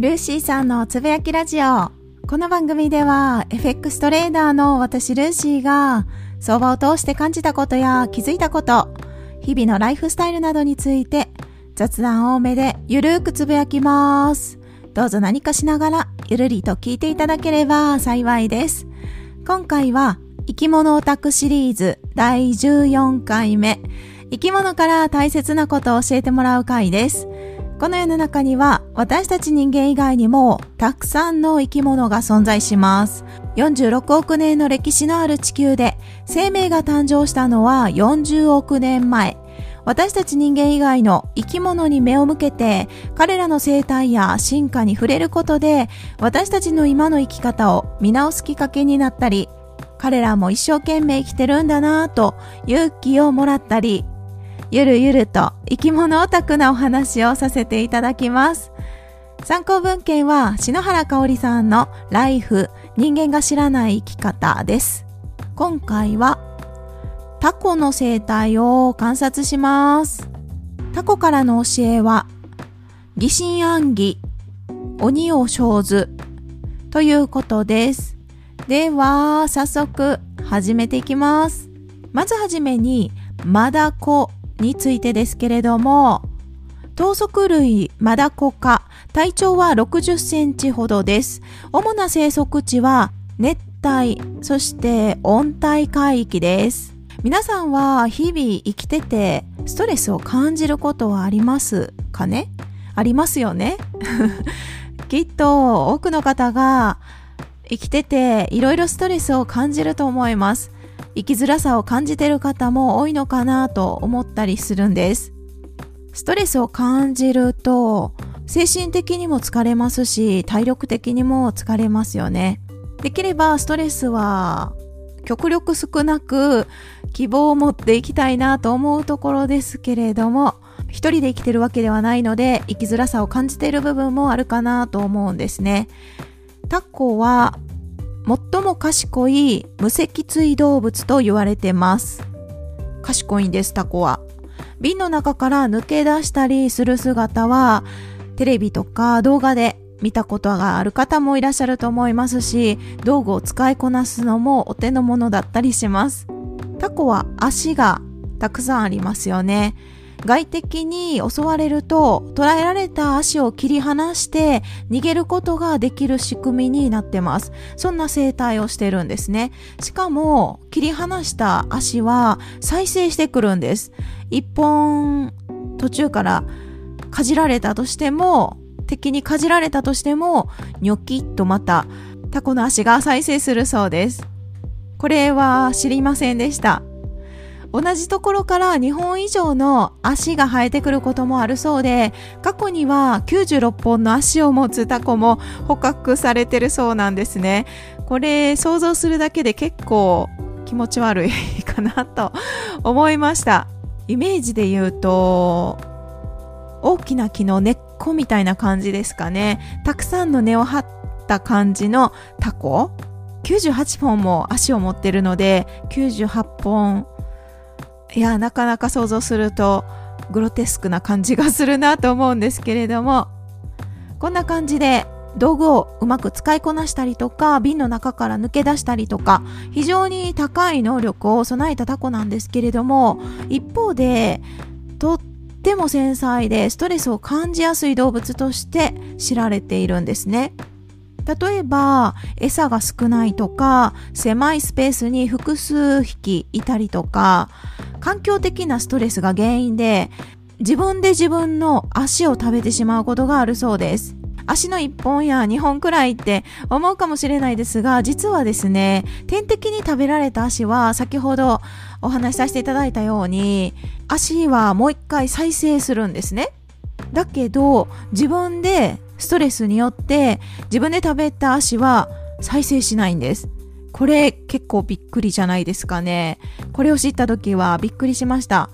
ルーシーさんのつぶやきラジオ。この番組では FX トレーダーの私ルーシーが相場を通して感じたことや気づいたこと、日々のライフスタイルなどについて雑談多めでゆるーくつぶやきます。どうぞ何かしながらゆるりと聞いていただければ幸いです。今回は生き物オタクシリーズ第14回目。生き物から大切なことを教えてもらう回です。この世の中には私たち人間以外にもたくさんの生き物が存在します。46億年の歴史のある地球で生命が誕生したのは40億年前。私たち人間以外の生き物に目を向けて彼らの生態や進化に触れることで私たちの今の生き方を見直すきっかけになったり彼らも一生懸命生きてるんだなぁと勇気をもらったりゆるゆると生き物オタクなお話をさせていただきます。参考文献は篠原香織さんのライフ人間が知らない生き方です。今回はタコの生態を観察します。タコからの教えは疑心暗鬼、鬼を生ずということです。では、早速始めていきます。まずはじめに、マダコについてですけれども、頭足類マダコ科、体長は60センチほどです。主な生息地は熱帯、そして温帯海域です。皆さんは日々生きててストレスを感じることはありますかね？ありますよね きっと多くの方が生きてていろいろストレスを感じると思います。生きづらさを感じてる方も多いのかなと思ったりするんです。ストレスを感じると精神的にも疲れますし体力的にも疲れますよね。できればストレスは極力少なく希望を持っていきたいなと思うところですけれども一人で生きてるわけではないので生きづらさを感じている部分もあるかなと思うんですね。タコは最も賢い無脊椎動物と言われてます。賢いんです、タコは。瓶の中から抜け出したりする姿は、テレビとか動画で見たことがある方もいらっしゃると思いますし、道具を使いこなすのもお手の物だったりします。タコは足がたくさんありますよね。外敵に襲われると捉えられた足を切り離して逃げることができる仕組みになってます。そんな生態をしてるんですね。しかも切り離した足は再生してくるんです。一本途中からかじられたとしても敵にかじられたとしてもニョキッとまたタコの足が再生するそうです。これは知りませんでした。同じところから2本以上の足が生えてくることもあるそうで、過去には96本の足を持つタコも捕獲されてるそうなんですね。これ想像するだけで結構気持ち悪いかなと思いました。イメージで言うと、大きな木の根っこみたいな感じですかね。たくさんの根を張った感じのタコ98本も足を持ってるので98本いや、なかなか想像するとグロテスクな感じがするなと思うんですけれども、こんな感じで道具をうまく使いこなしたりとか、瓶の中から抜け出したりとか、非常に高い能力を備えたタコなんですけれども、一方で、とっても繊細でストレスを感じやすい動物として知られているんですね。例えば餌が少ないとか狭いスペースに複数匹いたりとか環境的なストレスが原因で自分で自分の足を食べてしまうことがあるそうです。足の1本や2本くらいって思うかもしれないですが、実はですね、天敵に食べられた足は先ほどお話しさせていただいたように、足はもう一回再生するんですね。だけど、自分でストレスによって自分で食べた足は再生しないんです。これ結構びっくりじゃないですかね。これを知った時はびっくりしました。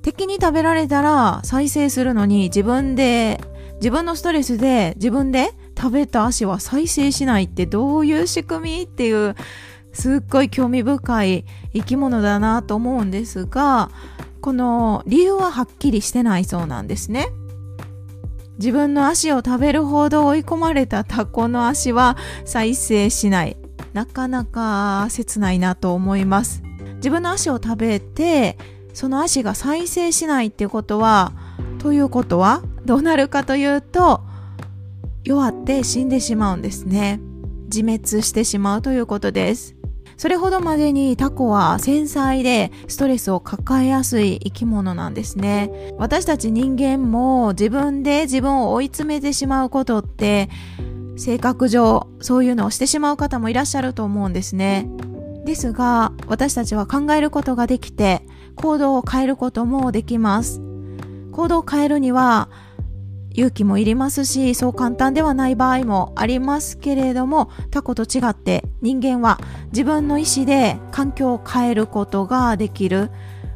敵に食べられたら再生するのに自分で、自分のストレスで自分で食べた足は再生しないってどういう仕組みっていうすっごい興味深い生き物だなと思うんですが、この理由ははっきりしてないそうなんですね。自分の足を食べるほど追い込まれたタコの足は再生しない。なかなか切ないなと思います。自分の足を食べて、その足が再生しないっていうことは、ということはどうなるかというと、弱って死んでしまうんですね。自滅してしまうということです。それほどまでにタコは繊細でストレスを抱えやすい生き物なんですね。私たち人間も自分で自分を追い詰めてしまうことって性格上そういうのをしてしまう方もいらっしゃると思うんですね。ですが私たちは考えることができて行動を変えることもできます。行動を変えるには勇気もいりますし、そう簡単ではない場合もありますけれども、タコと違って人間は自分の意思で環境を変えることができる。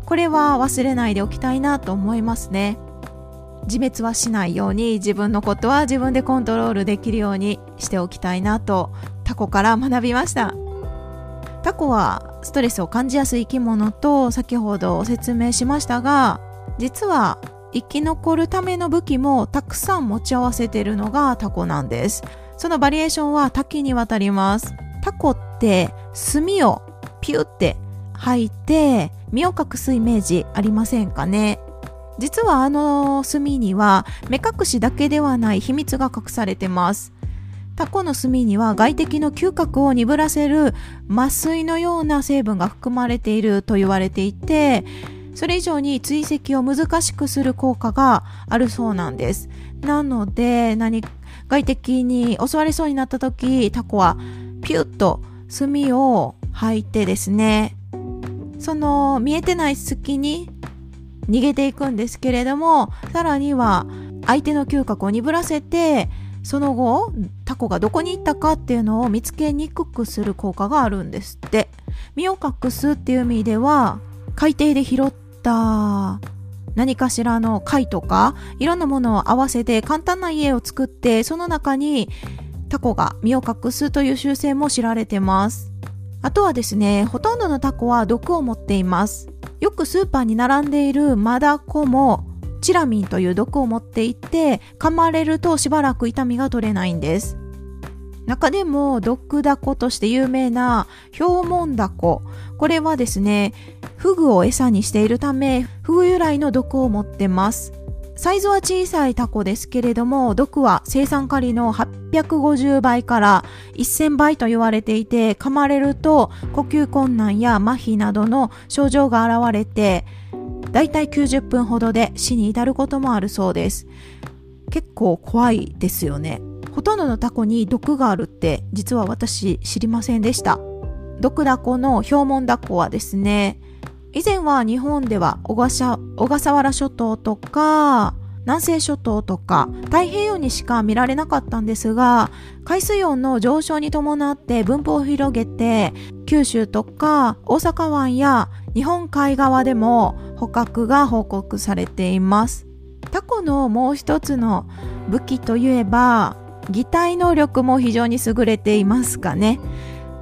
これは忘れないでおきたいなと思いますね。自滅はしないように自分のことは自分でコントロールできるようにしておきたいなとタコから学びました。タコはストレスを感じやすい生き物と先ほど説明しましたが、実は生き残るための武器もたくさん持ち合わせているのがタコなんです。そのバリエーションは多岐にわたります。タコって墨をピュって吐いて身を隠すイメージありませんかね？実はあの墨には目隠しだけではない秘密が隠されてます。タコの墨には外敵の嗅覚を鈍らせる麻酔のような成分が含まれていると言われていて、それ以上に追跡を難しくする効果があるそうなんです。なので、何、外敵に襲われそうになった時、タコはピュッと墨を吐いてですね、その見えてない隙に逃げていくんですけれども、さらには相手の嗅覚を鈍らせて、その後、タコがどこに行ったかっていうのを見つけにくくする効果があるんですって。身を隠すっていう意味では、海底で拾った何かしらの貝とかいろんなものを合わせて簡単な家を作ってその中にタコが身を隠すという習性も知られてますあとはですねほとんどのタコは毒を持っていますよくスーパーに並んでいるマダコもチラミンという毒を持っていて噛まれるとしばらく痛みが取れないんです中でも毒ダコとして有名なヒョウモンダコこれはですねフグを餌にしているため、フグ由来の毒を持ってます。サイズは小さいタコですけれども、毒は生産カリの850倍から1000倍と言われていて、噛まれると呼吸困難や麻痺などの症状が現れて、だいたい90分ほどで死に至ることもあるそうです。結構怖いですよね。ほとんどのタコに毒があるって実は私知りませんでした。毒ダコのヒョウモンダコはですね、以前は日本では小笠原諸島とか南西諸島とか太平洋にしか見られなかったんですが海水温の上昇に伴って分布を広げて九州とか大阪湾や日本海側でも捕獲が報告されています。タコのもう一つの武器といえば擬態能力も非常に優れていますかね。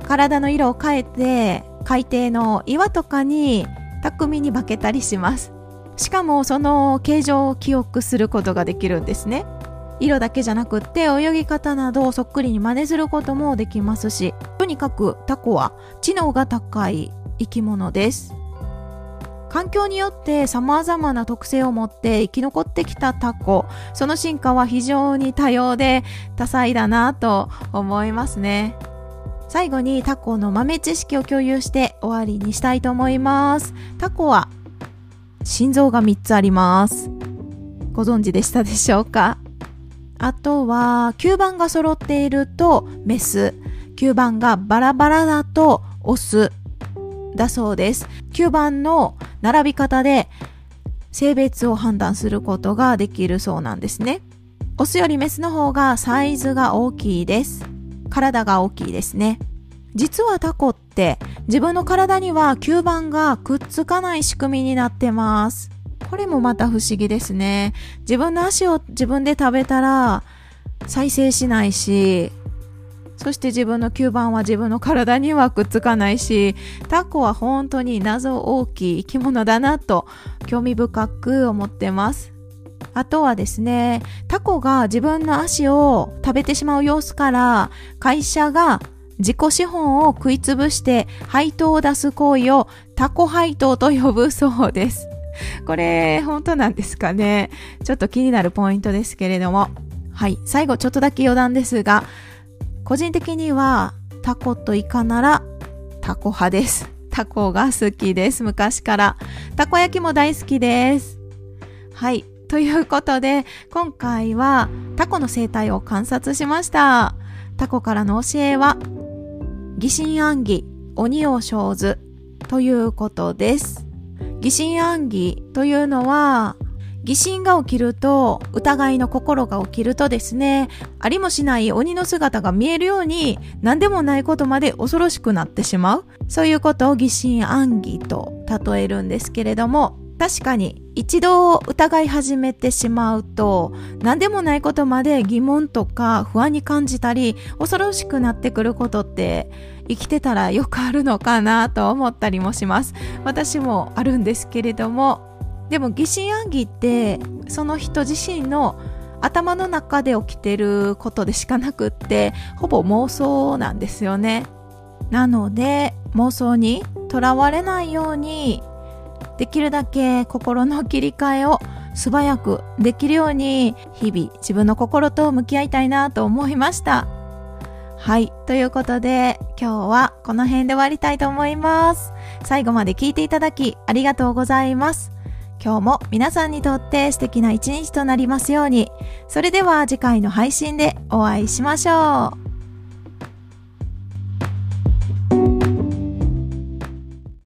体の色を変えて海底の岩とかに巧みに化けたりします。しかもその形状を記憶することができるんですね。色だけじゃなくって泳ぎ方などをそっくりに真似することもできますしとにかくタコは知能が高い生き物です。環境によって様々な特性を持って生き残ってきたタコその進化は非常に多様で多彩だなと思いますね。最後にタコの豆知識を共有して終わりにしたいと思います。タコは心臓が3つあります。ご存知でしたでしょうか？あとは吸盤が揃っているとメス、吸盤がバラバラだとオスだそうです。吸盤の並び方で性別を判断することができるそうなんですね。オスよりメスの方がサイズが大きいです。体が大きいですね。実はタコって自分の体には吸盤がくっつかない仕組みになってます。これもまた不思議ですね。自分の足を自分で食べたら再生しないし、そして自分の吸盤は自分の体にはくっつかないし、タコは本当に謎大きい生き物だなと興味深く思ってます。あとはですね、タコが自分の足を食べてしまう様子から会社が自己資本を食いつぶして配当を出す行為をタコ配当と呼ぶそうです。これ本当なんですかねちょっと気になるポイントですけれども。はい。最後ちょっとだけ余談ですが、個人的にはタコとイカならタコ派です。タコが好きです。昔から。たこ焼きも大好きです。はい。ということで、今回はタコの生態を観察しました。タコからの教えは、疑心暗鬼、鬼を生ずということです。疑心暗鬼というのは、疑心が起きると、疑いの心が起きるとですね、ありもしない鬼の姿が見えるように、何でもないことまで恐ろしくなってしまう。そういうことを疑心暗鬼と例えるんですけれども、確かに一度疑い始めてしまうと何でもないことまで疑問とか不安に感じたり恐ろしくなってくることって生きてたらよくあるのかなと思ったりもします。私もあるんですけれどもでも疑心暗鬼ってその人自身の頭の中で起きてることでしかなくってほぼ妄想なんですよね。なので妄想にとらわれないようにできるだけ心の切り替えを素早くできるように日々自分の心と向き合いたいなと思いましたはい。ということで、今日はこの辺で終わりたいと思います。最後まで聞いていただきありがとうございます。今日も皆さんにとって素敵な一日となりますように。それでは次回の配信でお会いしましょう。